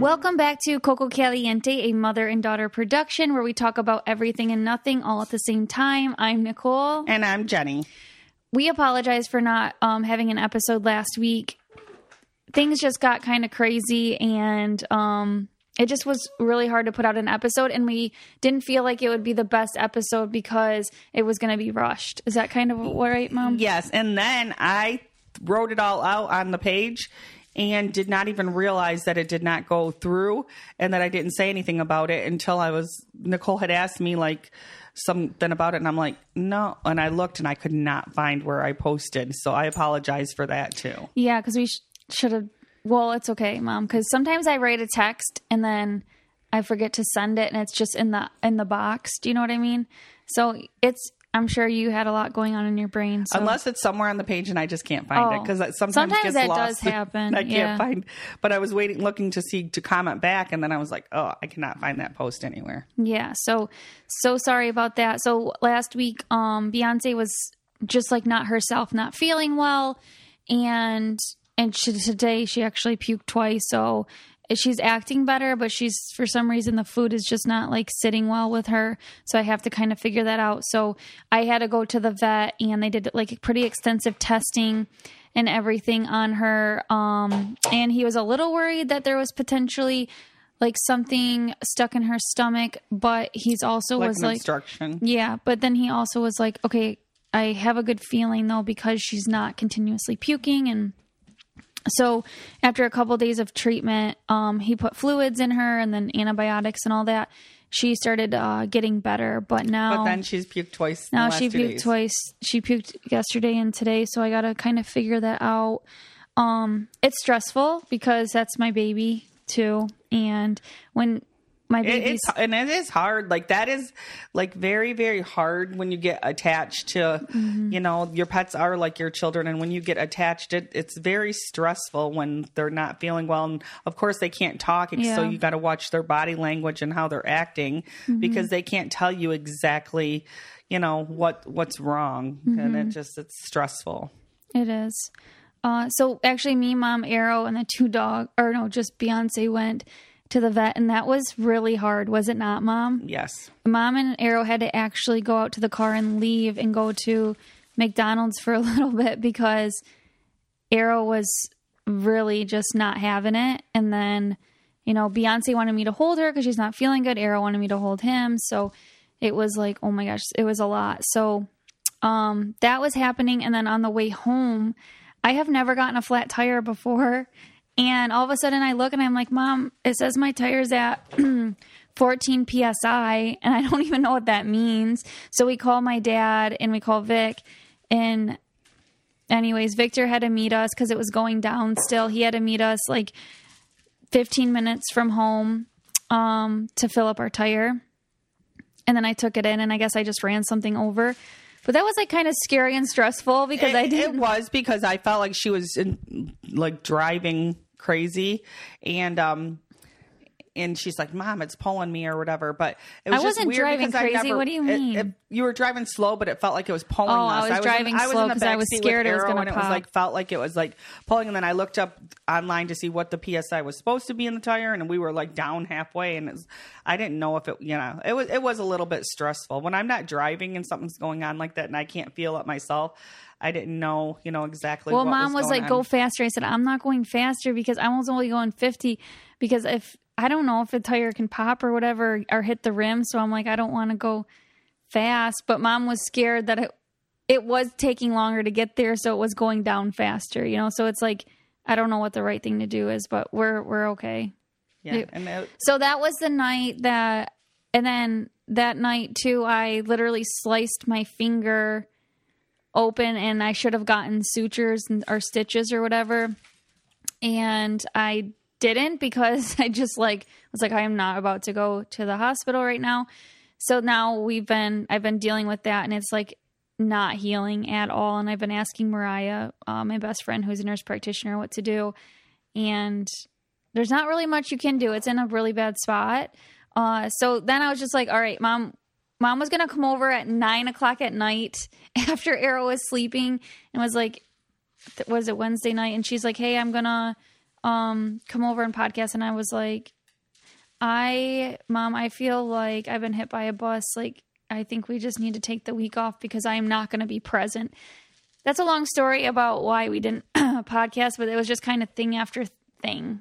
Welcome back to Coco Caliente, a mother and daughter production where we talk about everything and nothing all at the same time. I'm Nicole. And I'm Jenny. We apologize for not um, having an episode last week. Things just got kind of crazy and um, it just was really hard to put out an episode. And we didn't feel like it would be the best episode because it was going to be rushed. Is that kind of right, Mom? Yes. And then I wrote it all out on the page and did not even realize that it did not go through and that I didn't say anything about it until I was Nicole had asked me like something about it and I'm like, "No." And I looked and I could not find where I posted. So I apologize for that too. Yeah, cuz we sh- should have well, it's okay, mom, cuz sometimes I write a text and then I forget to send it and it's just in the in the box. Do you know what I mean? So it's I'm sure you had a lot going on in your brain. So. Unless it's somewhere on the page and I just can't find Oh. it because sometimes, Sometimes gets that lost does happen, I can't yeah. find. But I was waiting, looking to see to comment back, and then I was like, oh, I cannot find that post anywhere. Yeah, so so sorry about that. So last week, um, Beyonce was just like not herself, not feeling well, and and she, today she actually puked twice. So she's acting better, but she's for some reason the food is just not like sitting well with her. So I have to kind of figure that out. So I had to go to the vet, and they did like pretty extensive testing and everything on her. Um, and he was a little worried that there was potentially like something stuck in her stomach, but he's also Like was like, obstruction. yeah, but then he also was like, okay, I have a good feeling though because she's not continuously puking and so after a couple days of treatment, um, he put fluids in her and then antibiotics and all that. She started uh, getting better, but now But then she's puked twice. now she puked days. twice. She puked yesterday and today, so I got to kind of figure that out. Um, it's stressful because that's my baby too, and when my It, baby's it's and it is hard. Like that is like very very hard when you get attached to, Mm-hmm. you know, your pets are like your children, and when you get attached, it, it's very stressful when they're not feeling well. And of course, they can't talk, and so Mm-hmm. you got to watch their body language and how they're acting because they can't tell you exactly, you know, what what's wrong, and Mm-hmm. it just it's stressful. It is. Uh, so actually, me, mom, Arrow, and the two dog, or no, just Beyonce went to the vet, and that was really hard, was it not, mom? Yes. Mom and Arrow had to actually go out to the car and leave and go to McDonald's for a little bit because Arrow was really just not having it. And then, you know, Beyonce wanted me to hold her because she's not feeling good. Arrow wanted me to hold him. So it was like, oh my gosh, it was a lot. So um, that was happening. And then on the way home, I have never gotten a flat tire before. And all of a sudden I look and I'm like, Mom, it says my tire's at 14 psi. And I don't even know what that means. So we call my dad and we call Vic. And anyways, Victor had to meet us because it was going down still. He had to meet us like 15 minutes from home um, to fill up our tire. And then I took it in and I guess I just ran something over. But that was like kind of scary and stressful because it, I didn't. It was because I felt like she was in, like driving crazy, and um, and she's like, "Mom, it's pulling me or whatever." But it was I wasn't driving crazy. never- What do you mean? it- you were driving slow, but it felt like it was pulling Oh, us. I was driving I was slow in the 'cause I was scared it was gonna and it was pop. like felt like it was like pulling. And then I looked up online to see what the psi was supposed to be in the tire, and we were like down halfway. And it was, I didn't know if it, you know, it was it was a little bit stressful when I'm not driving and something's going on like that, and I can't feel it myself. I didn't know, you know, exactly. Well, mom was, going like, on. "Go faster." I said, "I'm not going faster because I was only going 50 because if I don't know if the tire can pop or whatever or hit the rim, so I'm like, I don't want to go fast." But mom was scared that it it was taking longer to get there, so it was going down faster. You know, so it's like I don't know what the right thing to do is, but we're we're okay. Yeah, and it, So that was the night that, and then that night too, I literally sliced my finger open and I should have gotten sutures and, or stitches or whatever. And I didn't because I just like was like, I am not about to go to the hospital right now. So now we've been, I've been dealing with that and it's like not healing at all. And I've been asking Mariah, uh, my best friend who's a nurse practitioner, what to do. And there's not really much you can do. It's in a really bad spot. Uh, so then I was just like, all right, mom, mom was going to come over at nine o'clock at night after Arrow was sleeping and was like, was it Wednesday night? And she's like, hey, I'm going to um, come over and podcast. And I was like, I, mom, I feel like I've been hit by a bus. Like, I think we just need to take the week off because I am not going to be present. That's a long story about why we didn't podcast, but it was just kind of thing after thing.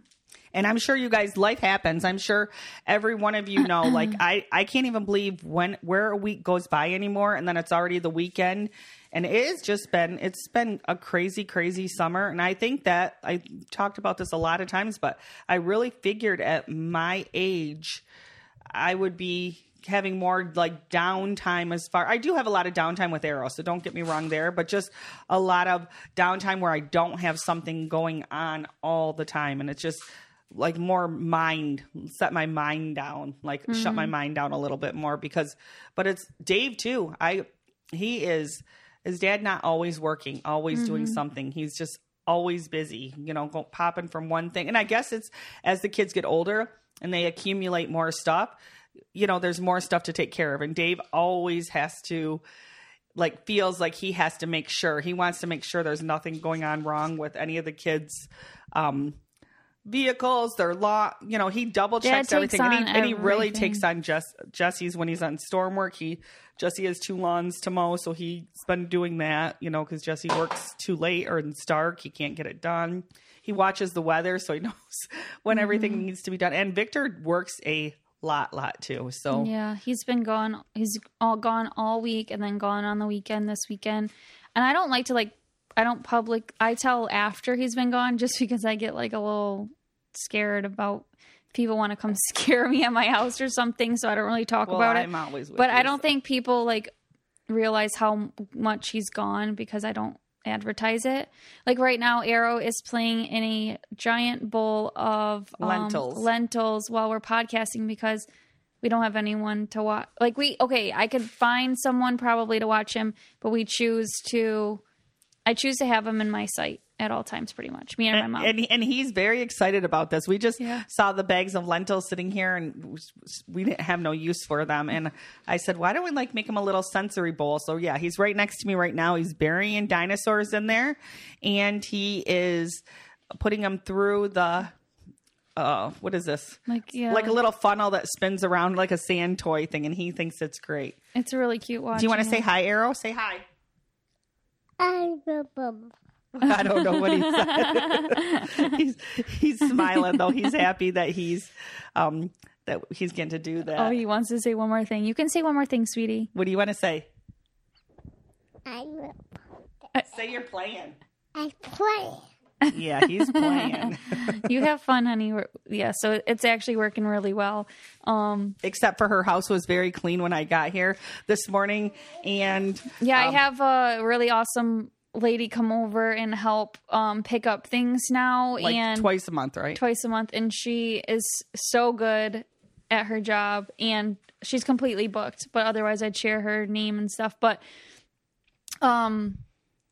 and I'm sure you guys life happens. I'm sure every one of you know. like I, I can't even believe when where a week goes by anymore, and then it's already the weekend, and it has just been it's been a crazy, crazy summer. And I think that I talked about this a lot of times, but I really figured at my age, I would be having more like downtime as far I do have a lot of downtime with Arrow, so don't get me wrong there, but just a lot of downtime where I don't have something going on all the time and it's just like more mind set my mind down, like shut my mm-hmm. mind down a little bit more because but it's Dave too. I he is his dad not always working, always doing something. He's just always busy, you know, go, popping from one thing. And I guess it's as the kids get older and they accumulate more stuff, you know, there's more stuff to take care of. And Dave always has to, like, feels like he has to make sure, he wants to make sure there's nothing going on wrong with any of the kids' um, vehicles, their law, you know, he double checks everything. And he, on and he really takes on Jess, Jesse's when he's on storm work. He, Jesse has two lawns to mow, so he's been doing that, you know, because Jesse works too late or it's dark. He can't get it done. He watches the weather, so he knows when Mm-hmm. everything needs to be done. And Victor works a lot, lot too. So Yeah, he's been gone. He's all gone all week and then gone on the weekend this weekend. And I don't like to like. I don't public. I tell after he's been gone just because I get like a little scared about people want to come scare me at my house or something. So I don't really talk well, about I'm it. always But you, I don't so. think people like realize how much he's gone because I don't advertise it. Like right now, Arrow is playing in a giant bowl of um, Lentils. lentils while we're podcasting because we don't have anyone to watch. Like we okay, I could find someone probably to watch him, but we choose to. I choose to have him in my sight at all times, pretty much. Me and, and, my mom. and, and he's very excited about this. We just Yeah. saw the bags of lentils sitting here, and we didn't have no use for them. And I said, "Why don't we like make him a little sensory bowl?" So yeah, he's right next to me right now. He's burying dinosaurs in there, and he is putting them through the. Uh, what is this? like yeah, Like a little funnel that spins around like a sand toy thing, and he thinks it's great. It's a really cute. Watching Do you want to say hi, Arrow? Say hi. I will I don't know what he said. he's he's smiling though. He's happy that he's um that he's getting to do that. Oh, he wants to say one more thing. You can say one more thing, sweetie. what do you want to say? I will. Say you're playing. I play. Yeah, he's playing. You have fun, honey. Yeah, so it's actually working really well. Um, Except for her house was very clean when I got here this morning, and yeah, Um, I have a really awesome lady come over and help um, pick up things now, like and twice a month, right? twice a month, and she is so good at her job, and she's completely booked. But otherwise, I'd share her name and stuff. But, um,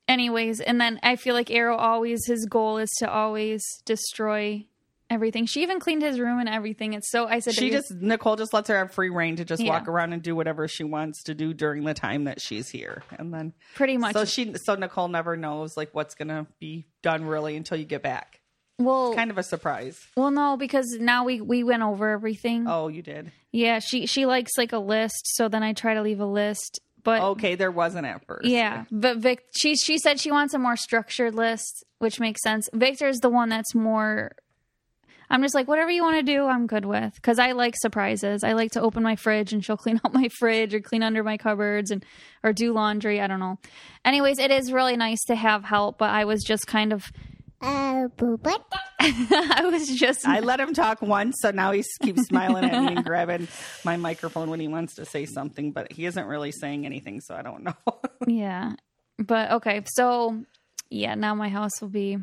anyways, and then I feel like Arrow always his goal is to always destroy everything. She even cleaned his room and everything. It's so I said She just Nicole just lets her have free reign to just Yeah. walk around and do whatever she wants to do during the time that she's here, and then pretty much. so she so Nicole never knows like what's gonna be done really until you get back. well, Kind of a surprise. well, no, because now we we went over everything. Oh, you did. Yeah, she she likes like a list, so then I try to leave a list. But Okay, there wasn't at first. yeah, but Vic, she she said she wants a more structured list, which makes sense. Victor's the one that's more. I'm just like whatever you want to do, I'm good with because I like surprises. I like to open my fridge and she'll clean out my fridge or clean under my cupboards and or do laundry. I don't know. Anyways, it is really nice to have help, but I was just kind of Uh, boo, I was just I let him talk once, so now he keeps smiling at me and grabbing my microphone when he wants to say something, but he isn't really saying anything, so I don't know. yeah. But okay, so yeah, now my house will be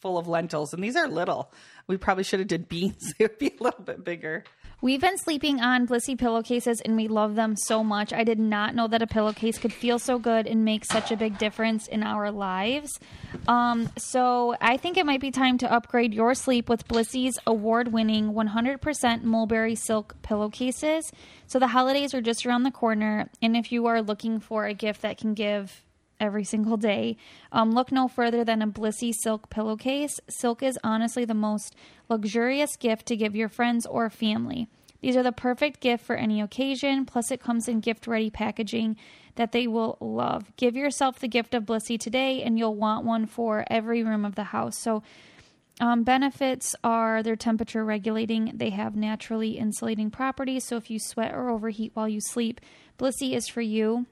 Full of lentils, and these are little. We probably should have did beans. It would be a little bit bigger. We've been sleeping on Blissy pillowcases and we love them so much. I did not know that a pillowcase could feel so good and make such a big difference in our lives. Um, so I think it might be time to upgrade your sleep with Blissy's award winning 100% mulberry silk pillowcases. So the holidays are just around the corner. And if you are looking for a gift that can give every single day. Um, look no further than a Blissy silk pillowcase. Silk is honestly the most luxurious gift to give your friends or family. These are the perfect gift for any occasion, plus, it comes in gift ready packaging that they will love. Give yourself the gift of Blissy today, and you'll want one for every room of the house. So, um, benefits are they're temperature regulating. They have naturally insulating properties. So if you sweat or overheat while you sleep, Blissy is for you.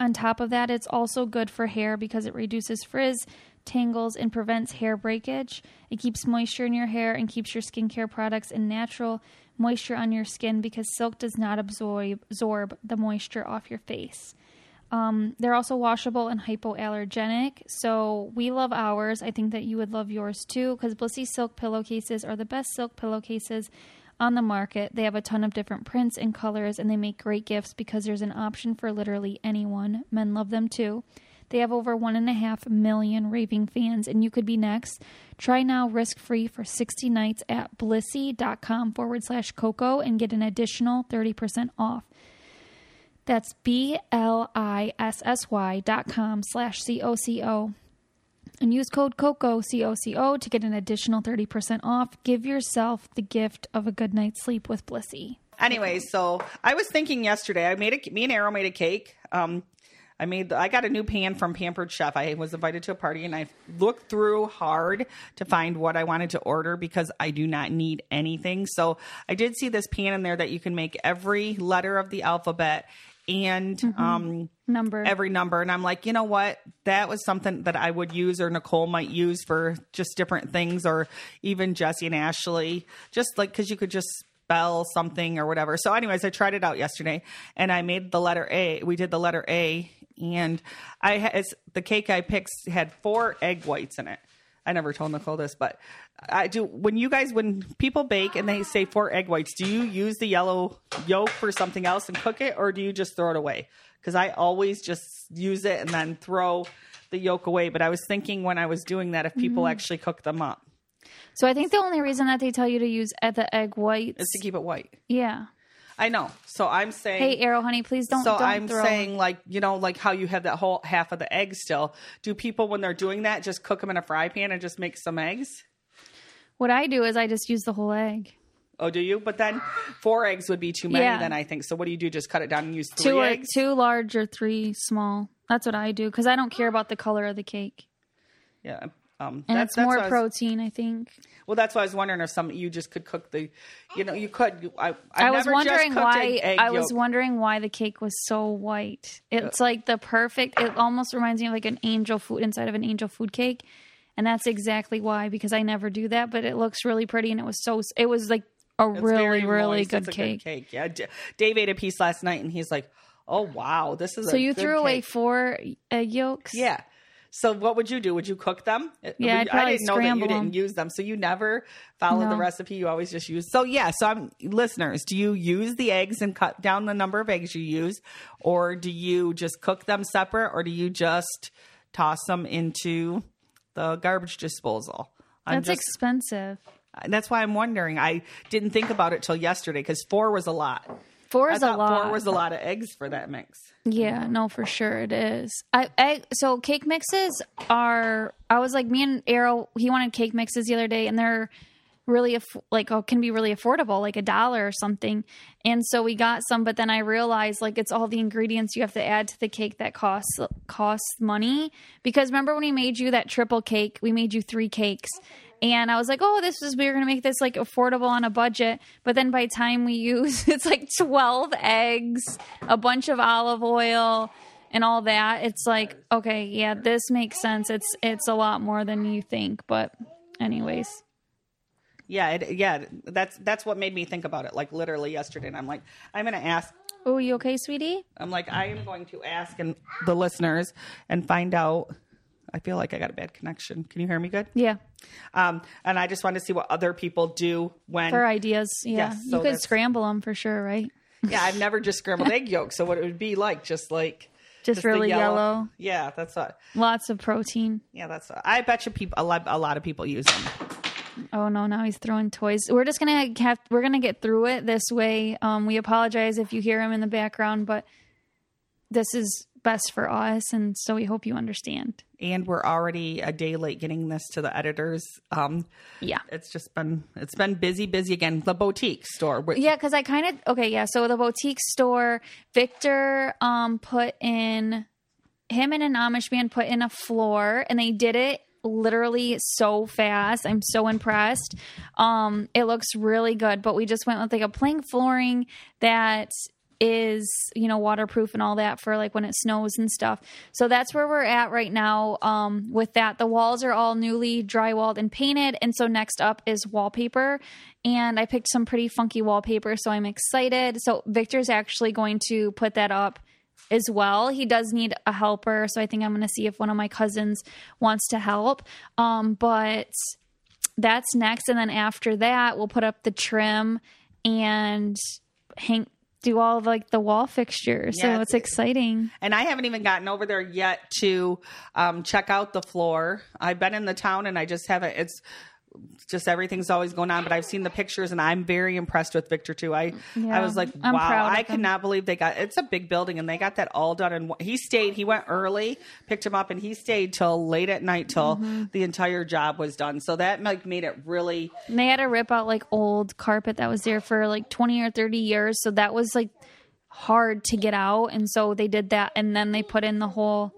On top of that, it's also good for hair because it reduces frizz, tangles, and prevents hair breakage. It keeps moisture in your hair and keeps your skincare products in natural moisture on your skin because silk does not absorb, absorb the moisture off your face. Um, they're also washable and hypoallergenic. So we love ours. I think that you would love yours too because Blissy silk pillowcases are the best silk pillowcases on the market. They have a ton of different prints and colors and they make great gifts because there's an option for literally anyone. Men love them too. They have over one and a half million raving fans, and you could be next. Try now risk free for 60 nights at blissy.com forward slash Coco and get an additional 30% off. That's B L I S S Y dot com slash C O C O. And use code COCO, C O C O, to get an additional 30% off. Give yourself the gift of a good night's sleep with Blissy. Anyway, so I was thinking yesterday. I made a me and Arrow made a cake. Um, I made I got a new pan from Pampered Chef. I was invited to a party and I looked through hard to find what I wanted to order because I do not need anything. So I did see this pan in there that you can make every letter of the alphabet and um Number. every number. And i'm like you know what? That was something that i would use or nicole might use for just different things or even jesse and ashley. Just like because you could just spell something or whatever. So anyways i tried it out yesterday and i made the letter a. We did the letter a and i had it's, the cake i picked had four egg whites in it I never told Nicole this, but I do. When you guys, when people bake and they say four egg whites, do you use the yellow yolk for something else and cook it, or do you just throw it away? Because I always just use it and then throw the yolk away. But I was thinking when I was doing that, if people mm-hmm. actually cook them up, So I think the only reason that they tell you to use the egg whites. is to keep it white. yeah. I know. So I'm saying. Hey, Arrow, honey, please don't. so don't I'm throw- saying, like, you know, like how you have that whole half of the egg still. Do people, when they're doing that, just cook them in a fry pan and just make some eggs? What I do is I just use the whole egg. Oh, do you? But then four eggs would be too many. Yeah. Then I think. So what do you do? Just cut it down and use Two or eggs. two large or three small. That's what I do because I don't care about the color of the cake, Yeah. Um, and that- it's that's more was- protein. I think. well, that's why I was wondering if some you just could cook the, you know, you could. I, I've I was wondering why. I was wondering why the cake was so white. It's like the perfect. It almost reminds me of like an angel food inside of an angel food cake, and that's exactly why. Because I never do that, but it looks really pretty, and it was so. It was like a It's really, really good cake. good cake. Yeah. Dave ate a piece last night, and he's like, "Oh wow, this is." So you threw away four egg yolks. Yeah. So what would you do? Would you cook them? Uh, yeah, I'd I didn't know that you didn't them. use them. So you never follow the recipe. You always just use. So yeah. So I'm listeners. Do you use the eggs and cut down the number of eggs you use, or do you just cook them separate, or do you just toss them into the garbage disposal? I'm That's just expensive. That's why I'm wondering. I didn't think about it till yesterday because four was a lot. Four is a lot. four was a lot of eggs for that mix. Yeah, no, for sure it is. I, I so cake mixes are. I was like, me and Arrow. He wanted cake mixes the other day, and they're really aff- like oh, can be really affordable, like a dollar or something. And so we got some, but then I realized like it's all the ingredients you have to add to the cake that costs costs money. Because remember when we made you that triple cake, we made you three cakes. And I was like, oh, this was, we were going to make this like affordable on a budget. But then by the time we use, it's like 12 eggs, a bunch of olive oil, and all that. It's like, okay, yeah, this makes sense. It's, it's a lot more than you think. But, anyways. Yeah, it, yeah. That's that's what made me think about it. Like literally yesterday, and I'm like, I'm gonna ask. Oh, you okay, sweetie? I'm like, I am going to ask and the listeners and find out. I feel like I got a bad connection. Can you hear me good? Yeah. Um, and I just wanted to see what other people do when. For ideas. Yeah. Yes, so you could scramble them for sure, right? yeah, I've never just scrambled egg yolk, so what it would be like, just like Just, the really yellow. Yeah, that's what. Lots of protein. Yeah, that's. What, I bet you people a lot, a lot of people use them. Oh no! Now he's throwing toys. We're just gonna have. We're gonna get through it this way. Um, we apologize if you hear him in the background, but this is best for us, and so we hope you understand. And we're already a day late getting this to the editors. Um, Yeah. it's just been it's been busy, busy again. The boutique store. Yeah, because I kind of okay. Yeah, so the boutique store, Victor um put in him and an Amish man put in a floor, and they did it literally so fast. I'm so impressed. Um, it looks really good, but we just went with like a plank flooring that is you know waterproof and all that for like when it snows and stuff so that's where we're at right now um with that the walls are all newly drywalled and painted and so next up is wallpaper and i picked some pretty funky wallpaper so i'm excited so victor's actually going to put that up as well he does need a helper so i think i'm going to see if one of my cousins wants to help um but that's next and then after that we'll put up the trim and hang do all of like the wall fixtures Yeah, so it's exciting And I haven't even gotten over there yet to um, check out the floor. I've been in the town and I just haven't. It's just everything's always going on. But I've seen the pictures and I'm very impressed with Victor too. I Yeah, I was like, wow, I him. cannot believe they got. It's a big building and they got that all done. And he stayed. He went early, picked him up, and he stayed till late at night till Mm-hmm. the entire job was done. So that like made it really. And they had to rip out like old carpet that was there for like 20 or 30 years so that was like hard to get out and so they did that and then they put in the whole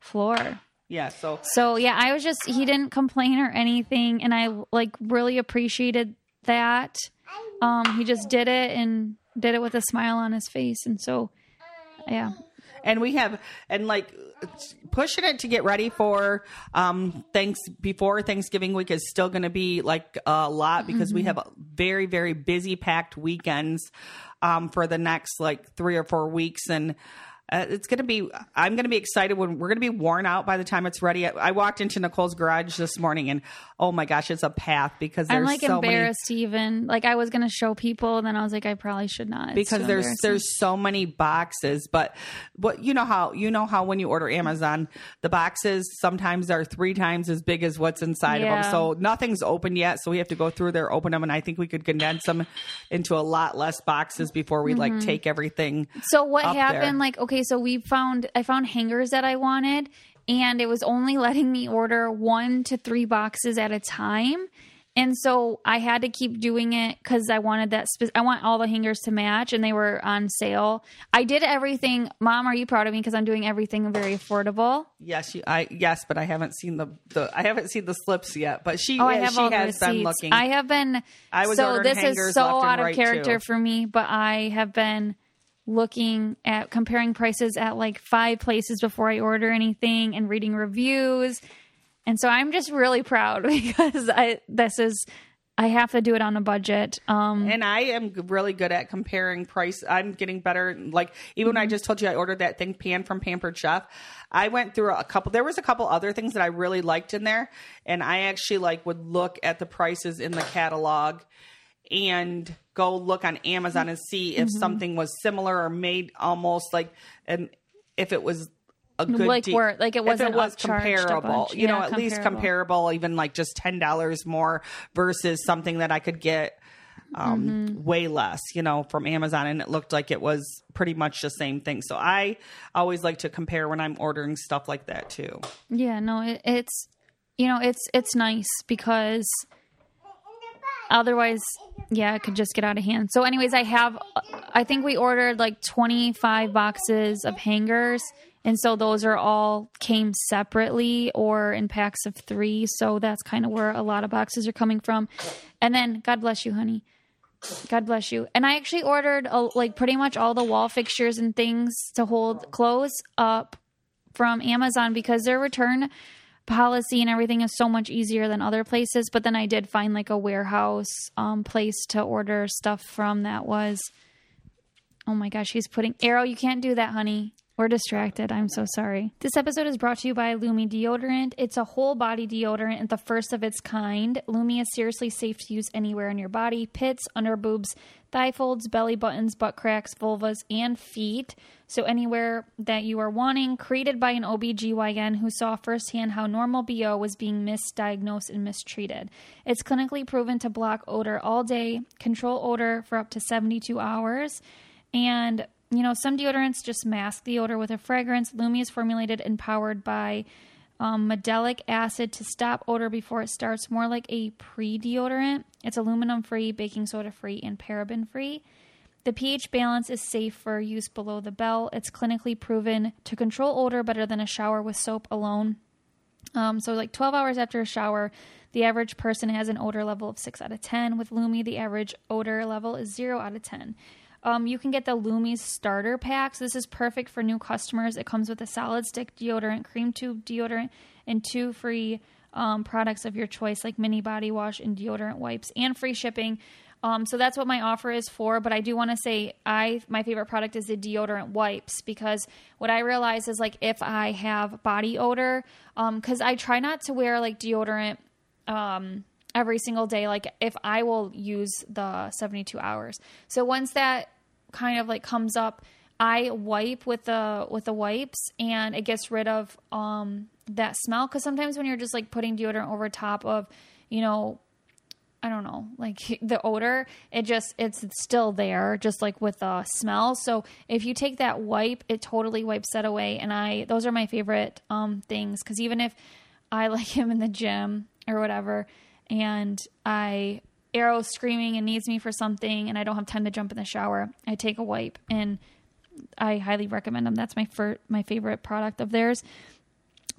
floor Yeah. So so yeah i was just he didn't complain or anything and i like really appreciated that um he just did it and did it with a smile on his face and so yeah and we have and like pushing it to get ready for um thanks before thanksgiving week is still going to be like a lot because we have very very busy packed weekends um for the next like three or four weeks and uh, it's going to be i'm going to be excited when we're going to be worn out by the time it's ready. I, I walked into nicole's garage this morning and oh my gosh it's a path because there's i'm like so embarrassed to even. Like i was gonna show people And then i was like i probably should not. Because there's there's so many boxes but what you know how you know how when you order amazon the boxes sometimes are three times as big as what's inside of them so nothing's open yet so we have to go through there open them and i think we could condense them into a lot less boxes before we like take everything So what happened? there. Like, okay, so we found I found hangers that I wanted, and it was only letting me order one to three boxes at a time. And so I had to keep doing it because I wanted that. Spe- I want all the hangers to match, and they were on sale. I did everything. Mom, are you proud of me? Because I'm doing everything very affordable. yes you, i yes but i haven't seen the, the i haven't seen the slips yet but she Oh, I have she all the has receipts. been looking I have been. I was so this is so out of right, character too. for me, but I have been looking at comparing prices at like five places before I order anything and reading reviews. And so I'm just really proud because I this is I have to do it on a budget. Um And I am really good at comparing price. I'm getting better. Like even when I just told you I ordered that thing pan from Pampered Chef, I went through a couple. There was a couple other things that I really liked in there, and I actually like would look at the prices in the catalog and go look on Amazon and see if something was similar or made almost like and if it was a good Like deal. where- like it wasn't it was comparable, you know, Yeah, at least comparable. comparable, even like just ten dollars more versus something that I could get um, Mm-hmm. way less, you know, from Amazon, and it looked like it was pretty much the same thing. So I always like to compare when I'm ordering stuff like that too. Yeah, no, it, it's you know, it's it's nice because otherwise, yeah, it could just get out of hand. So, anyways, I have, I think we ordered like twenty five boxes of hangers, and so those are all came separately or in packs of three. So that's kind of where a lot of boxes are coming from. And then, God bless you, honey. God bless you. And I actually ordered uh, like pretty much all the wall fixtures and things to hold clothes up from Amazon because their return policy and everything is so much easier than other places. But then I did find like a warehouse um, place to order stuff from that was. Oh my gosh, he's putting arrow. You can't do that, honey. We're distracted. I'm so sorry. This episode is brought to you by Lume deodorant. It's a whole body deodorant and the first of its kind. Lume is seriously safe to use anywhere in your body pits, under boobs, thigh folds, belly buttons, butt cracks, vulvas, and feet. So, anywhere that you are wanting, created by an OBGYN who saw firsthand how normal BO was being misdiagnosed and mistreated. It's clinically proven to block odor all day, control odor for up to 72 hours, and you know, some deodorants just mask the odor with a fragrance. Lume is formulated and powered by um, acid to stop odor before it starts, more like a pre deodorant. It's aluminum free, baking soda free, and paraben free. The pH balance is safe for use below the belt. It's clinically proven to control odor better than a shower with soap alone. Um, so, like 12 hours after a shower, the average person has an odor level of 6 out of 10. With Lume, the average odor level is 0 out of 10. Um, you can get the Lume's starter packs. This is perfect for new customers. It comes with a solid stick deodorant, cream tube deodorant, and two free um, products of your choice, like mini body wash and deodorant wipes, and free shipping. Um, so that's what my offer is for. But I do want to say, I my favorite product is the deodorant wipes because what I realize is like if I have body odor, because I try not to wear like deodorant um, every single day. Like if I will use the 72 hours. So once that kind of like comes up, I wipe with the with the wipes and it gets rid of um that smell cuz sometimes when you're just like putting deodorant over top of, you know, I don't know, like the odor, it just it's still there just like with the smell. So if you take that wipe, it totally wipes that away and I those are my favorite um things cuz even if I like him in the gym or whatever and I arrow screaming and needs me for something and I don't have time to jump in the shower, I take a wipe and I highly recommend them. That's my fir- my favorite product of theirs.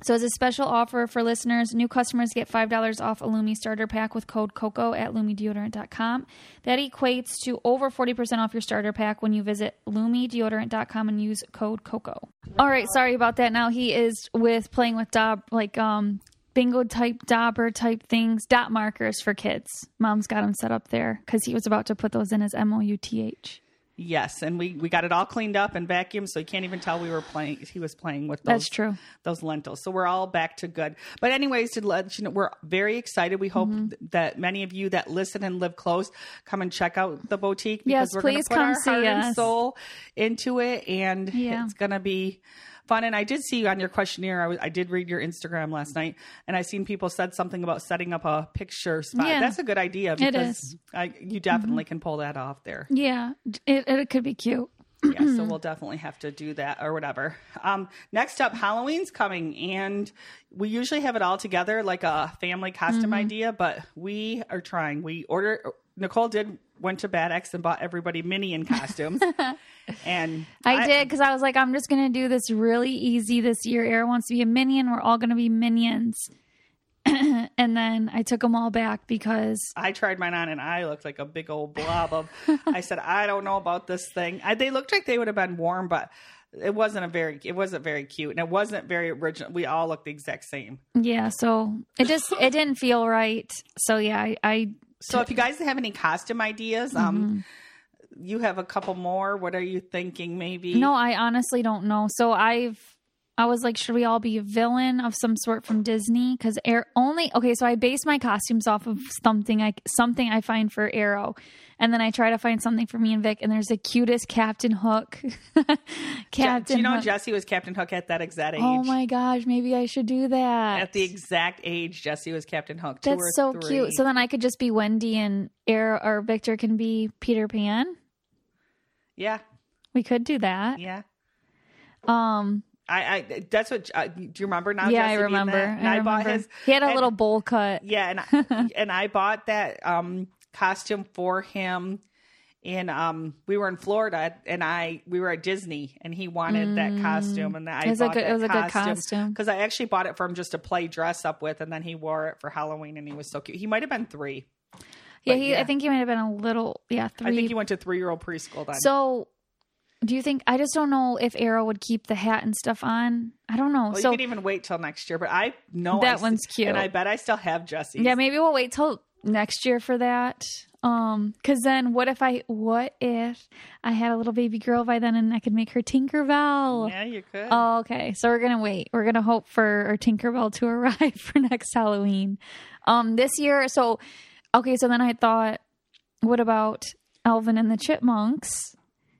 So, as a special offer for listeners, new customers get $5 off a Lume starter pack with code COCO at LumeDeodorant.com. That equates to over 40% off your starter pack when you visit LumeDeodorant.com and use code COCO. All right, sorry about that. Now he is with playing with Dob, like um, bingo type dauber type things, dot markers for kids. Mom's got him set up there because he was about to put those in as M O U T H. Yes, and we, we got it all cleaned up and vacuumed, so you can't even tell we were playing. He was playing with those, That's true. those lentils. So we're all back to good. But anyways, to let you know, we're very excited. We hope Mm-hmm. that many of you that listen and live close come and check out the boutique. Yes, we're please put come our see heart and us. soul into it, and Yeah. it's gonna be fun. And I did see you on your questionnaire. I, was, I did read your Instagram last night, and I seen people said something about setting up a picture spot. Yeah. That's a good idea It because is. Mm-hmm. I, you definitely can pull that off there Yeah, it, it could be cute. yeah, so we'll definitely have to do that or whatever. Um, next up, Halloween's coming, and we usually have it all together like a family costume idea, but we are trying. We order. Nicole did went to Bad X and bought everybody Minion costumes, and I, did because I was like, I'm just gonna do this really easy this year. Arrow wants to be a minion. We're all gonna be minions. and then I took them all back because I tried mine on, and I looked like a big old blob of. I said, I don't know about this thing. I, they looked like they would have been warm, but. It wasn't a very, it wasn't very cute, and it wasn't very original. We all looked the exact same. yeah, so it just it didn't feel right. So yeah, I, I So if you guys have any costume ideas, um, you have a couple more. What are you thinking? Maybe no, I honestly don't know. So I've I was like, should we all be a villain of some sort from Disney? Because Air only okay. So I base my costumes off of something like something I find for Arrow, and then I try to find something for me and Vic. And there's the cutest Captain Hook. Captain. Do you know Hook. Jesse was Captain Hook at that exact age? Oh my gosh, maybe I should do that. At the exact age Jesse was Captain Hook. That's so three. cute. So then I could just be Wendy and Air or Victor can be Peter Pan. yeah, We could do that. yeah. Um, I, I that's what. Uh, do you remember now? yeah, Jesse I remember. I, I, bought his. He had a and- little bowl cut. Yeah, and I, and I bought that um costume for him. In um, we were in Florida, and I we were at Disney, and he wanted that costume, and I Mm. It was a good- that it was a good costume. because I actually bought it for him just to play dress up with, and then he wore it for Halloween, and he was so cute. He might have been three. Yeah, he. yeah. I think he might have been a little. Yeah, three. I think he went to three year old preschool then. So, do you think? I just don't know if Arrow would keep the hat and stuff on. I don't know. well, so you can even wait till next year, but I know That I one's cute. and I bet I still have Jesse's. yeah, maybe we'll wait till next year for that. Um, because then what if I what if I had a little baby girl by then and I could make her Tinkerbell? yeah, you could. Oh, okay. So we're gonna wait. We're gonna hope for our Tinkerbell to arrive for next Halloween. Um, this year. So, okay. So then I thought, what about Alvin and the Chipmunks?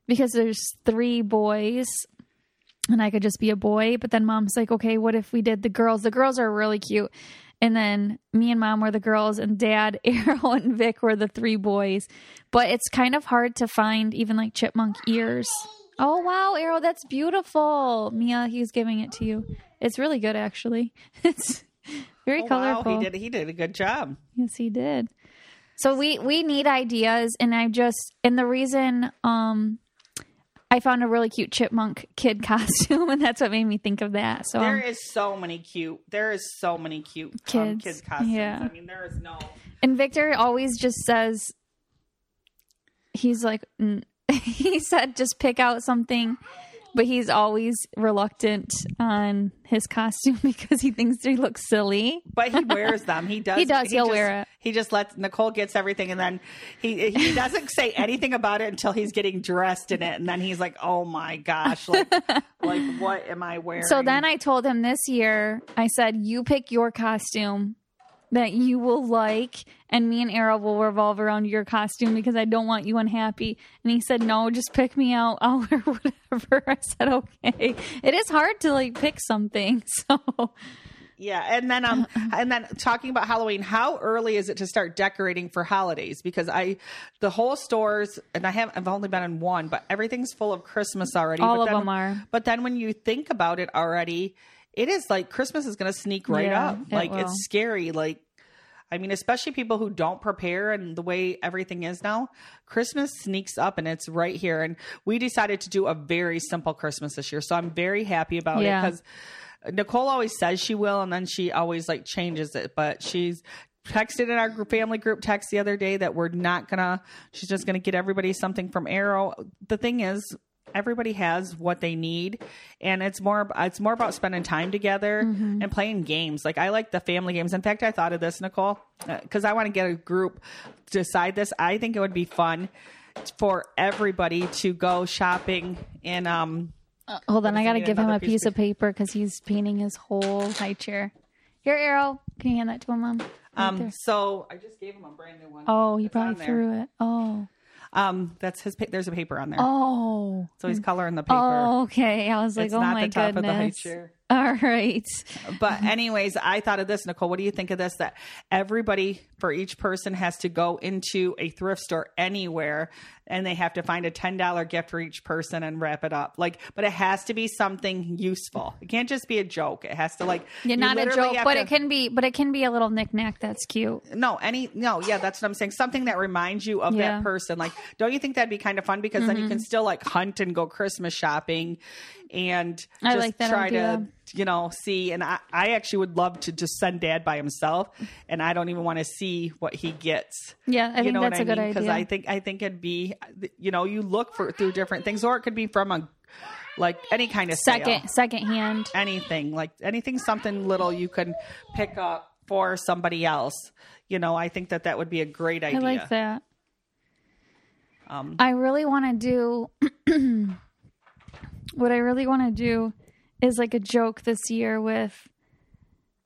Because there's three boys, and I could just be a boy. But then Mom's like, okay, what if we did the girls? The girls are really cute. And then me and mom were the girls, and dad, Arrow, and Vic were the three boys. But it's kind of hard to find even like chipmunk ears. Oh, wow, Arrow, that's beautiful. Mia, he's giving it to you. It's really good, actually. It's very Oh, colorful. Wow, he did. He did a good job. Yes, he did. So we we need ideas, and I just and the reason um I found a really cute chipmunk kid costume, and that's what made me think of that. So There um, is so many cute. There is so many cute um, Kids, kids costumes. yeah. I mean, there is no. and Victor always just says he's like he said just pick out something, but he's always reluctant on his costume because he thinks he looks silly. But he wears them. He does. He does. He'll just, wear it. He just lets Nicole gets everything, and then he he doesn't say anything about it until he's getting dressed in it, and then he's like, "Oh my gosh, like like what am I wearing?" So then I told him this year, I said, you pick your costume that you will like, and me and Arrow will revolve around your costume because I don't want you unhappy. And he said, no, just pick me out. I'll wear whatever. I said, okay. It is hard to like pick something. So Yeah, and then um, and then talking about Halloween, how early is it to start decorating for holidays? Because I, the whole stores, and I have I've only been in one, but everything's full of Christmas already. All but of then, them are. But then when you think about it already, it is like Christmas is going to sneak right Yeah, up. Like will. it's scary. Like. I mean, especially people who don't prepare and the way everything is now, Christmas sneaks up and it's right here. And we decided to do a very simple Christmas this year. So I'm very happy about Yeah. it because Nicole always says she will, and then she always like changes it. But she's texted in our family group text the other day that we're not gonna. She's just gonna get everybody something from Arrow. The thing is, everybody has what they need, and it's more. It's more about spending time together and playing games. Like I like the family games. In fact, I thought of this, Nicole, because I want to get a group to decide this. I think it would be fun for everybody to go shopping and um hold on, I got to give him a piece piece of- paper because he's painting his whole high chair. Here, Arrow, can you hand that to him, Mom? Right Um, there. so I just gave him a brand new one. Oh, he probably threw it. Oh, Um, that's his. Pa- there's a paper on there, oh, so he's coloring the paper. oh. Okay, I was like, it's oh not my the top goodness. Of the All right. But anyways, I thought of this, Nicole. What do you think of this? That everybody for each person has to go into a thrift store anywhere, and they have to find a ten dollar gift for each person and wrap it up. Like, but it has to be something useful. It can't just be a joke. It has to like Yeah, not a joke, but to- it can be. But it can be a little knickknack that's cute. No, any no, yeah, that's what I'm saying. Something that reminds you of Yeah. Mm-hmm. that person. Like, don't you think that'd be kind of fun? Because then you can still like hunt and go Christmas shopping and just I like that try idea. to, you know, see. And I, I actually would love to just send dad by himself and I don't even want to see what he gets. Yeah, I you think know that's a I good mean? Because. I think I think it'd be, you know, you look for through different things, or it could be from a like any kind of sale second, second hand. anything like anything something little you can pick up for somebody else you know i think that that would be a great idea I like that. Um, I really want to do. what I really want to do is like a joke this year with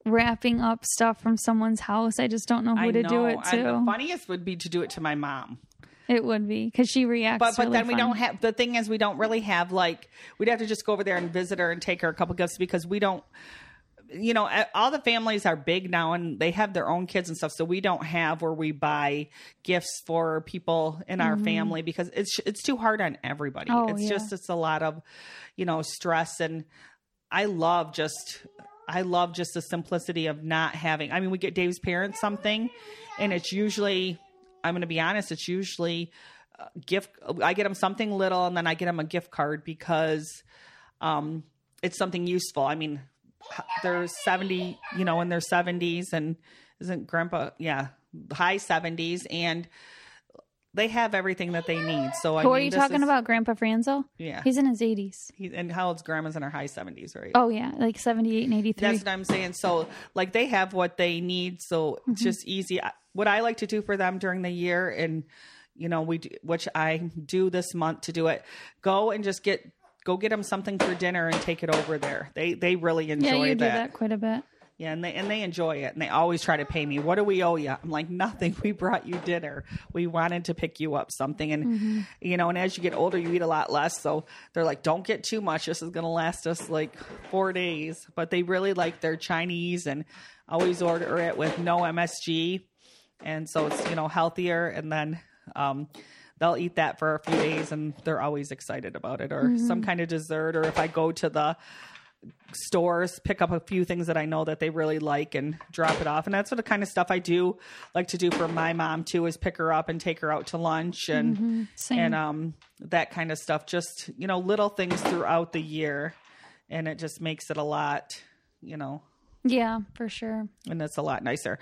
wrapping up stuff from someone's house. I just don't know who I to know. do it and the to. funniest would be to do it to my mom. It would be because she reacts. But but really then we funny. don't have the thing is we don't really have like we'd have to just go over there and visit her and take her a couple gifts because we don't you know all the families are big now and they have their own kids and stuff so we don't have where we buy gifts for people in our family because it's it's too hard on everybody Mm-hmm. Oh, it's yeah. just it's a lot of you know stress and i love just i love just the simplicity of not having i mean we get dave's parents something and it's usually i'm going to be honest it's usually gift i get them something little and then i get them a gift card because um it's something useful. I mean they're 70 you know in their 70s and isn't grandpa yeah high 70s and they have everything that they need so I Who mean, are you talking is- about? Grandpa Franzel? Yeah. He's in his 80s. and how old's grandma's in her high 70s right Oh, yeah. Like 78 and 83. that's what I'm saying. So, like, they have what they need. So, Mm-hmm. it's just easy. What I like to do for them during the year, and, you know, we do, which I do this month to do it, go and just get, go get them something for dinner and take it over there. They, they really enjoy yeah, you do that. that quite a bit. Yeah. And they, and they enjoy it. And they always try to pay me. What do we owe you? I'm like, nothing. We brought you dinner. We wanted to pick you up something. And, Mm-hmm. you know, and as you get older, you eat a lot less. So they're like, don't get too much. This is going to last us like four days. But they really like their Chinese and always order it with no MSG. And so it's, you know, healthier. And then, um, they'll eat that for a few days and they're always excited about it or some kind of dessert. Or if I go to the, stores, pick up a few things that I know that they really like and drop it off. And that's what the kind of stuff I do like to do for my mom too is pick her up and take her out to lunch and Same. and um that kind of stuff. Just, you know, little things throughout the year and it just makes it a lot, you know, yeah, for sure. and it's a lot nicer.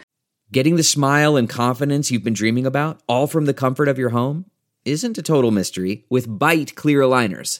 Getting the smile and confidence you've been dreaming about, all from the comfort of your home, isn't a total mystery with Byte Clear Aligners.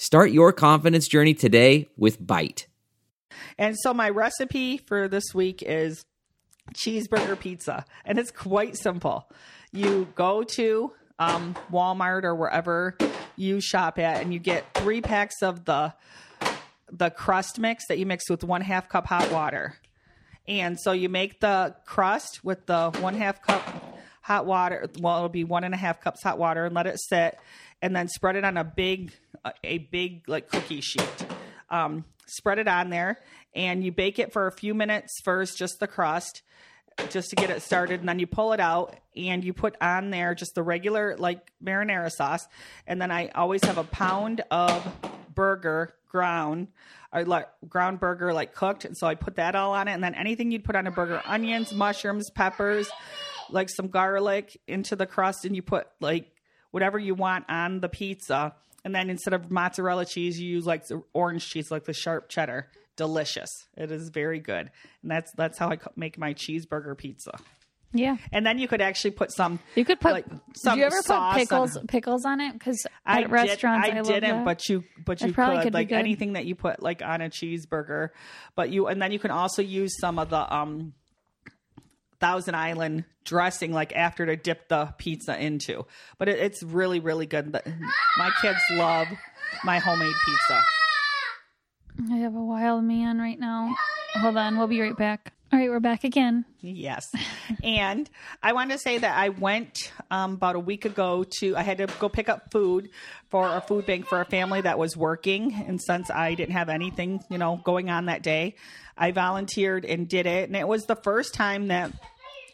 Start your confidence journey today with Byte. And so my recipe for this week is cheeseburger pizza, and it's quite simple. You go to um, Walmart or wherever you shop at, and you get three packs of the the crust mix that you mix with one half cup hot water. And so you make the crust with the one half cup hot water. Well, it'll be one and a half cups hot water, and let it sit, and then spread it on a big, a big like cookie sheet. Um, spread it on there, and you bake it for a few minutes first, just the crust, just to get it started, and then you pull it out and you put on there just the regular like marinara sauce, and then I always have a pound of burger ground I like ground burger like cooked and so I put that all on it and then anything you'd put on a burger onions mushrooms peppers like some garlic into the crust and you put like whatever you want on the pizza. And then instead of mozzarella cheese you use like the orange cheese like the sharp cheddar. Delicious. It is very good. And that's that's how I make my cheeseburger pizza. Yeah. and then you could actually put some You could put. like, did some you ever put pickles on- pickles on it? Because I at restaurants, did, I, I, didn't, but you, but you could could like anything that you put like on a cheeseburger, but you, and then you can also use some of the um, Thousand Island dressing like after to dip the pizza into. But it, it's really, really good. My kids love my homemade pizza. I have a wild man right now. Hold on, we'll be right back. All right, we're back again. Yes. and I wanted to say that I went um, about a week ago to, I had to go pick up food for a food bank for a family that was working. And since I didn't have anything, you know, going on that day, I volunteered and did it. And it was the first time that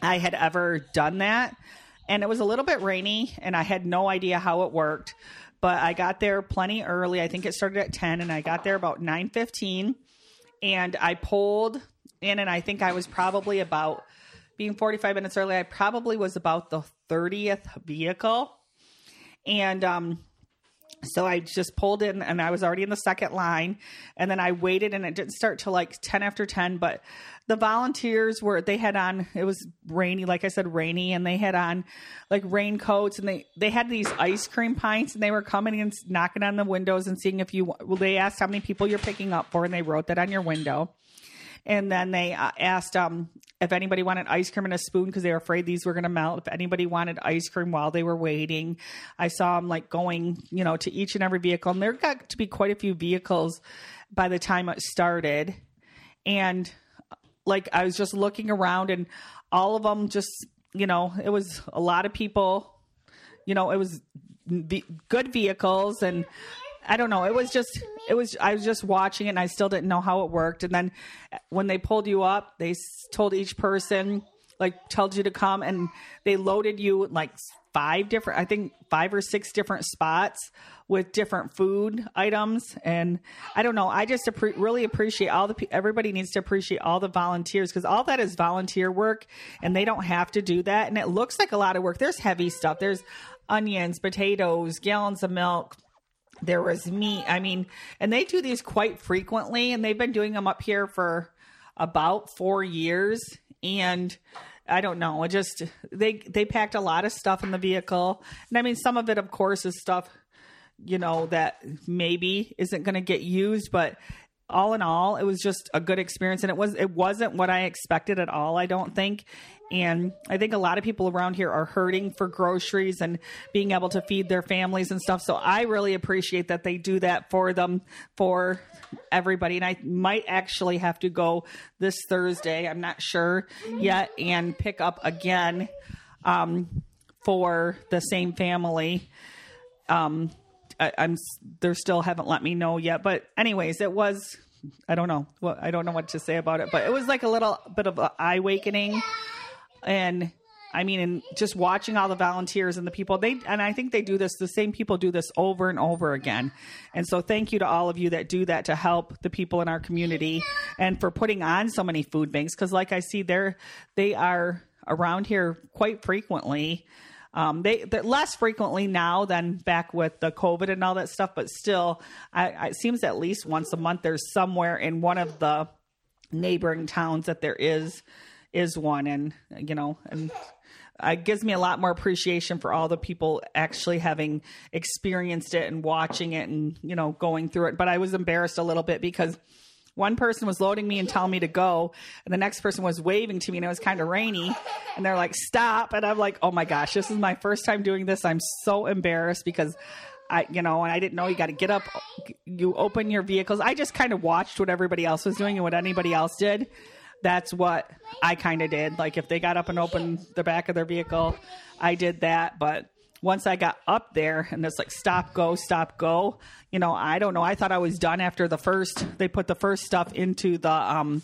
I had ever done that. And it was a little bit rainy and I had no idea how it worked. But I got there plenty early. I think it started at 10 and I got there about 9:15 and I pulled in, and I think I was probably about being 45 minutes early. I probably was about the 30th vehicle, and um, So I just pulled in and I was already in the second line. And then I waited and it didn't start till like 10 after 10. But the volunteers were, they had on, it was rainy, like I said, rainy. And they had on like raincoats and they, they had these ice cream pints and they were coming and knocking on the windows and seeing if you, well, they asked how many people you're picking up for and they wrote that on your window. And then they uh, asked um, if anybody wanted ice cream and a spoon because they were afraid these were going to melt. If anybody wanted ice cream while they were waiting, I saw them like going, you know, to each and every vehicle. And there got to be quite a few vehicles by the time it started. And like I was just looking around and all of them just, you know, it was a lot of people, you know, it was good vehicles and I don't know. It was just, it was, I was just watching it and I still didn't know how it worked. And then when they pulled you up, they told each person, like, told you to come and they loaded you like five different, I think five or six different spots with different food items. And I don't know. I just appre- really appreciate all the, everybody needs to appreciate all the volunteers because all that is volunteer work and they don't have to do that. And it looks like a lot of work. There's heavy stuff. There's onions, potatoes, gallons of milk there was me. I mean, and they do these quite frequently, and they've been doing them up here for about four years. And I don't know, it just they they packed a lot of stuff in the vehicle, and I mean, some of it, of course, is stuff you know that maybe isn't going to get used, but all in all, it was just a good experience, and it was it wasn't what I expected at all. I don't think, and I think a lot of people around here are hurting for groceries and being able to feed their families and stuff. So I really appreciate that they do that for them for everybody, and I might actually have to go this Thursday. I'm not sure yet, and pick up again um, for the same family. Um, I, I'm they still haven't let me know yet, but anyways, it was I don't know what I don't know what to say about it, but it was like a little bit of an eye awakening, and I mean, and just watching all the volunteers and the people they and I think they do this. The same people do this over and over again, and so thank you to all of you that do that to help the people in our community and for putting on so many food banks. Because like I see, they're they are around here quite frequently. Um, they they're less frequently now than back with the COVID and all that stuff, but still, I, I, it seems at least once a month there's somewhere in one of the neighboring towns that there is is one, and you know, and it gives me a lot more appreciation for all the people actually having experienced it and watching it and you know going through it. But I was embarrassed a little bit because one person was loading me and telling me to go and the next person was waving to me and it was kind of rainy and they're like stop. And i'm like oh my gosh this is my first time doing this. I'm so embarrassed because i you know and i didn't know you got to get up you open your vehicles. I just kind of watched what everybody else was doing and what anybody else did that's what i kind of did like if they got up and opened the back of their vehicle i did that but once I got up there and it's like stop, go, stop, go, you know, I don't know. I thought I was done after the first, they put the first stuff into the um,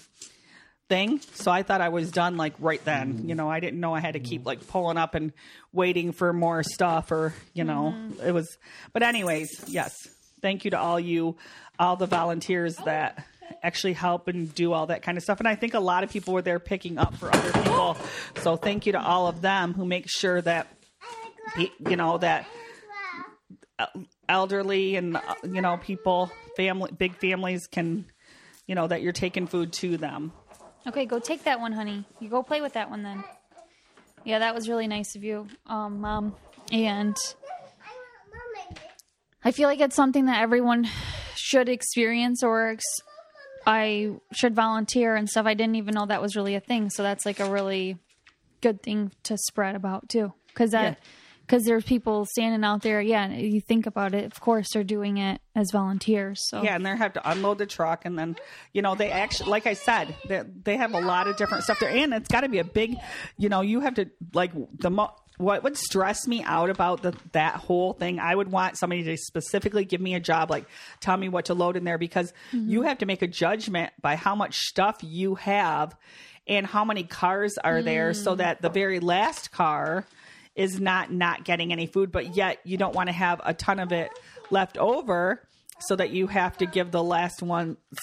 thing. So I thought I was done like right then. You know, I didn't know I had to keep like pulling up and waiting for more stuff or, you know, it was, but anyways, yes. Thank you to all you, all the volunteers that actually help and do all that kind of stuff. And I think a lot of people were there picking up for other people. So thank you to all of them who make sure that you know that elderly and uh, you know people family big families can you know that you're taking food to them Okay, go take that one, honey. You go play with that one then. Yeah, that was really nice of you, um, mom. And I feel like it's something that everyone should experience or I should volunteer and stuff. I didn't even know that was really a thing. So that's like a really good thing to spread about too. Cause that, cause there's people standing out there. Yeah. and You think about it. Of course they're doing it as volunteers. So yeah and they have to unload the truck and then you know they actually like i said they, they have a lot of different stuff there and it's got to be a big you know you have to like the mo- what would stress me out about the, that whole thing i would want somebody to specifically give me a job like tell me what to load in there because mm-hmm. you have to make a judgment by how much stuff you have and how many cars are there so mm. that the very last car is not not getting any food but yet you don't want to have a ton of it left over so that you have to give the last one s-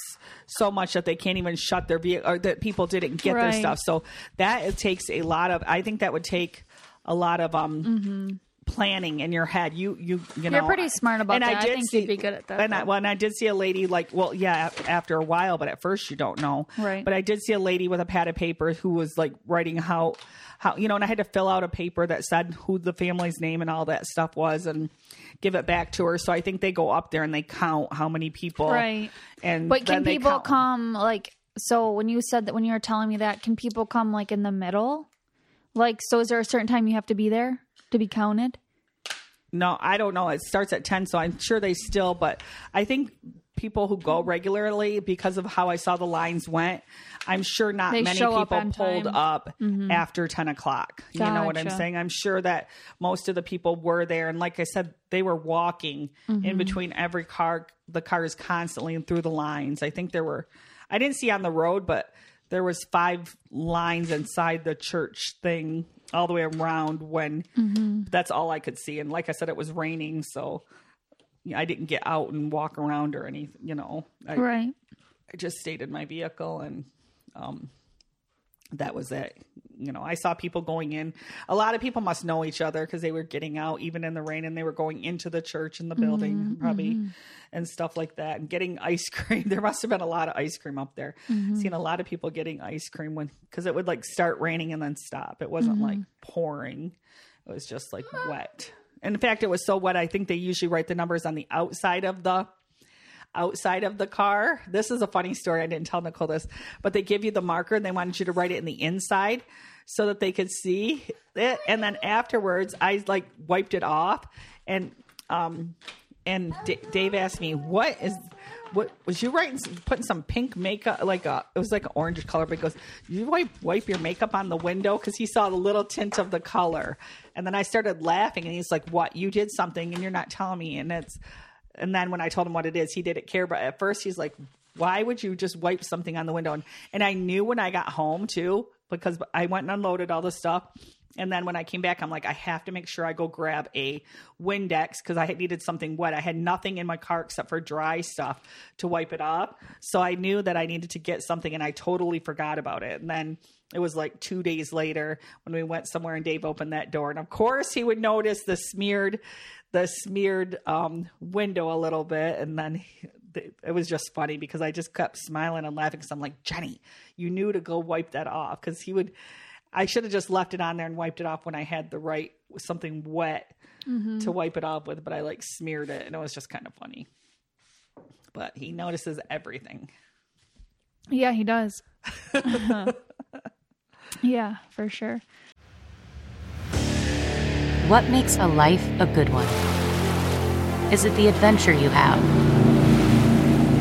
so much that they can't even shut their vehicle or that people didn't get their stuff. So that it takes a lot of i think that would take a lot of um planning in your head. You you you know. you're pretty smart about that. I think you'd be good at that, And I, well, and I did see a lady like, well, yeah, after a while, but at first you don't know. Right. But I did see a lady with a pad of paper who was like writing how how you know, and I had to fill out a paper that said who the family's name and all that stuff was, and give it back to her. So I think they go up there and they count how many people. Right. And But can people come like so when you said that when you were telling me that, can people come like in the middle? Like so is there a certain time you have to be there to be counted? No, I don't know. It starts at 10, so I'm sure they still, but I think people who go regularly, because of how I saw the lines went, I'm sure not They many show up people pulled time. up mm-hmm. after 10 o'clock. You know what I'm saying? I'm sure that most of the people were there. And like I said, they were walking in mm-hmm. between every car, the cars constantly and through the lines. I think there were, I didn't see on the road, but there was five lines inside the church thing all the way around when that's all I could see. And like I said, it was raining, so I didn't get out and walk around or anything. You know, I, Right. I just stayed in my vehicle and um, that was it. You know, I saw people going in. A lot of people must know each other because they were getting out even in the rain and they were going into the church and the mm-hmm, building probably mm-hmm. and stuff like that and getting ice cream. There must have been a lot of ice cream up there. Mm-hmm. Seen a lot of people getting ice cream when because it would like start raining and then stop. It wasn't like pouring. It was just like wet. And in fact, it was so wet. I think they usually write the numbers on the outside of the outside of the car. This is a funny story. I didn't tell Nicole this, but they give you the marker and they wanted you to write it in the inside so that they could see it. And then afterwards, I like wiped it off and um and D- Dave asked me, "What is what was you writing putting some pink makeup like a it was like an orange color but he goes you wipe wipe your makeup on the window because he saw the little tint of the color and then i started laughing and he's like what you did something and you're not telling me and it's and then when I told him what it is, he didn't care. But at first, he's like, "Why would you just wipe something on the window?" And, and I knew when I got home too, because I went and unloaded all the stuff. And then when I came back, I'm like, I have to make sure I go grab a Windex because I needed something wet. I had nothing in my car except for dry stuff to wipe it off. So I knew that I needed to get something, and I totally forgot about it. And then it was like two days later when we went somewhere and Dave opened that door. And of course, he would notice the smeared the smeared um, window a little bit, and then he- it was just funny because I just kept smiling and laughing because I'm like, Jenny, you knew to go wipe that off because he would. I should have just left it on there and wiped it off when I had the right something wet mm-hmm. to wipe it off with, but I like smeared it, and it was just kind of funny. But he notices everything. Yeah, he does. yeah, for sure. What makes a life a good one? Is it the adventure you have?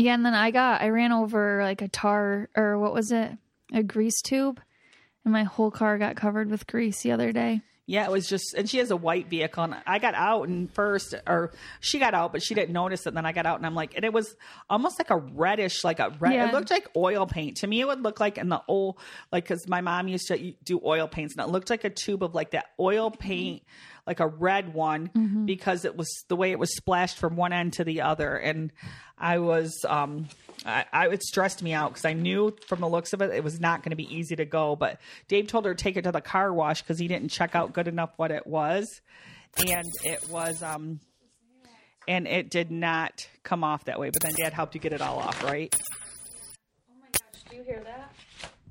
yeah, and then I got I ran over like a tar or what was it? A grease tube. And my whole car got covered with grease the other day. Yeah, it was just, and she has a white vehicle, and I got out and first, or she got out, but she didn't notice it. And then I got out, and I'm like, and it was almost like a reddish, like a red. Yeah. It looked like oil paint to me. It would look like in the old, like because my mom used to do oil paints, and it looked like a tube of like that oil paint, like a red one, because it was the way it was splashed from one end to the other, and I was, um, I, I it stressed me out because I knew from the looks of it it was not going to be easy to go. But Dave told her to take it to the car wash because he didn't check out good enough what it was, and it was um, and it did not come off that way. But then Dad helped you get it all off, right? Oh my gosh! Do you hear that?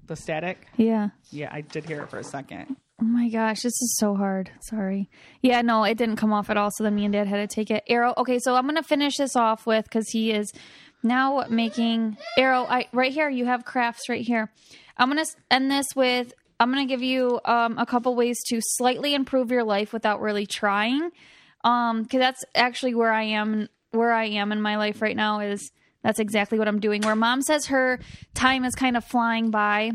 The static. Yeah. Yeah, I did hear it for a second. Oh my gosh, this is so hard. Sorry. Yeah, no, it didn't come off at all. So then me and Dad had to take it. Arrow. Okay, so I'm gonna finish this off with because he is now making Arrow. I right here. You have crafts right here. I'm gonna end this with. I'm gonna give you um, a couple ways to slightly improve your life without really trying. Um, because that's actually where I am. Where I am in my life right now is that's exactly what I'm doing. Where Mom says her time is kind of flying by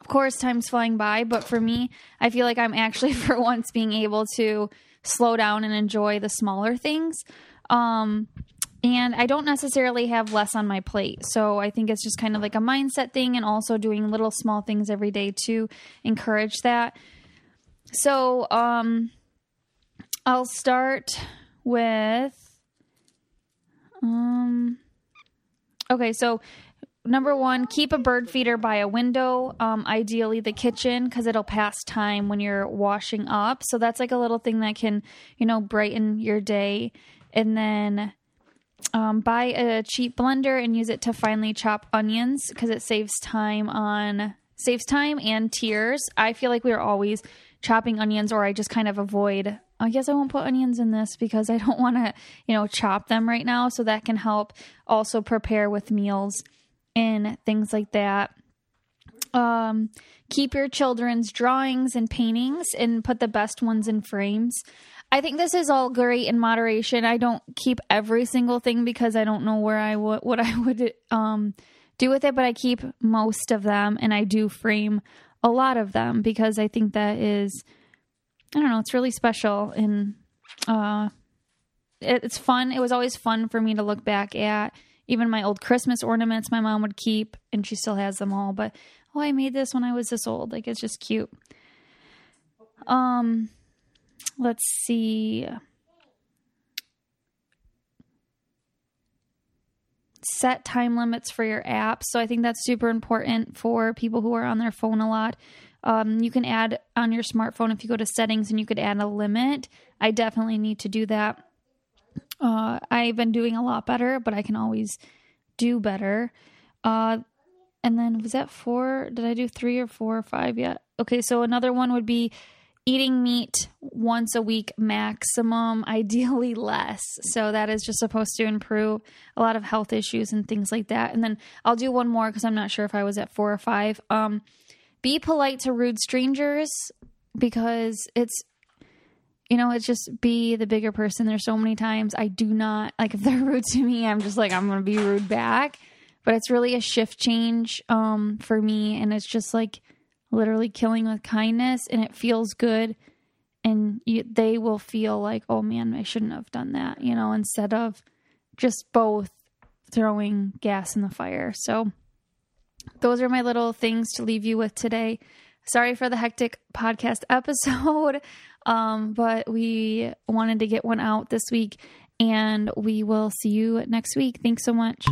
of course, time's flying by, but for me, I feel like I'm actually for once being able to slow down and enjoy the smaller things. Um, and I don't necessarily have less on my plate. So I think it's just kind of like a mindset thing and also doing little small things every day to encourage that. So um I'll start with um okay, so number one, keep a bird feeder by a window, um, ideally the kitchen, because it'll pass time when you're washing up. So that's like a little thing that can, you know, brighten your day. And then um, buy a cheap blender and use it to finely chop onions because it saves time on saves time and tears. I feel like we're always chopping onions, or I just kind of avoid. I guess I won't put onions in this because I don't want to, you know, chop them right now. So that can help also prepare with meals and things like that. Um, keep your children's drawings and paintings and put the best ones in frames. I think this is all great in moderation. I don't keep every single thing because I don't know where I would what I would um do with it, but I keep most of them and I do frame a lot of them because I think that is I don't know, it's really special and uh it, it's fun. It was always fun for me to look back at even my old Christmas ornaments my mom would keep and she still has them all, but oh, I made this when I was this old. Like it's just cute. Um let's see. Set time limits for your apps. So I think that's super important for people who are on their phone a lot. Um, you can add on your smartphone if you go to settings and you could add a limit. I definitely need to do that. Uh, I've been doing a lot better, but I can always do better. Uh, and then was that four? Did I do three or four or five yet? Okay, so another one would be eating meat once a week maximum, ideally less. So that is just supposed to improve a lot of health issues and things like that. And then I'll do one more because I'm not sure if I was at four or five. Um, be polite to rude strangers because it's you know, it's just be the bigger person. There's so many times I do not like if they're rude to me, I'm just like I'm going to be rude back. But it's really a shift change um for me and it's just like literally killing with kindness and it feels good. And you, they will feel like oh man i shouldn't have done that you know instead of just both throwing gas in the fire. So those are my little things to leave you with today. Sorry for the hectic podcast episode um, but we wanted to get one out this week and we will see you next week. Thanks so much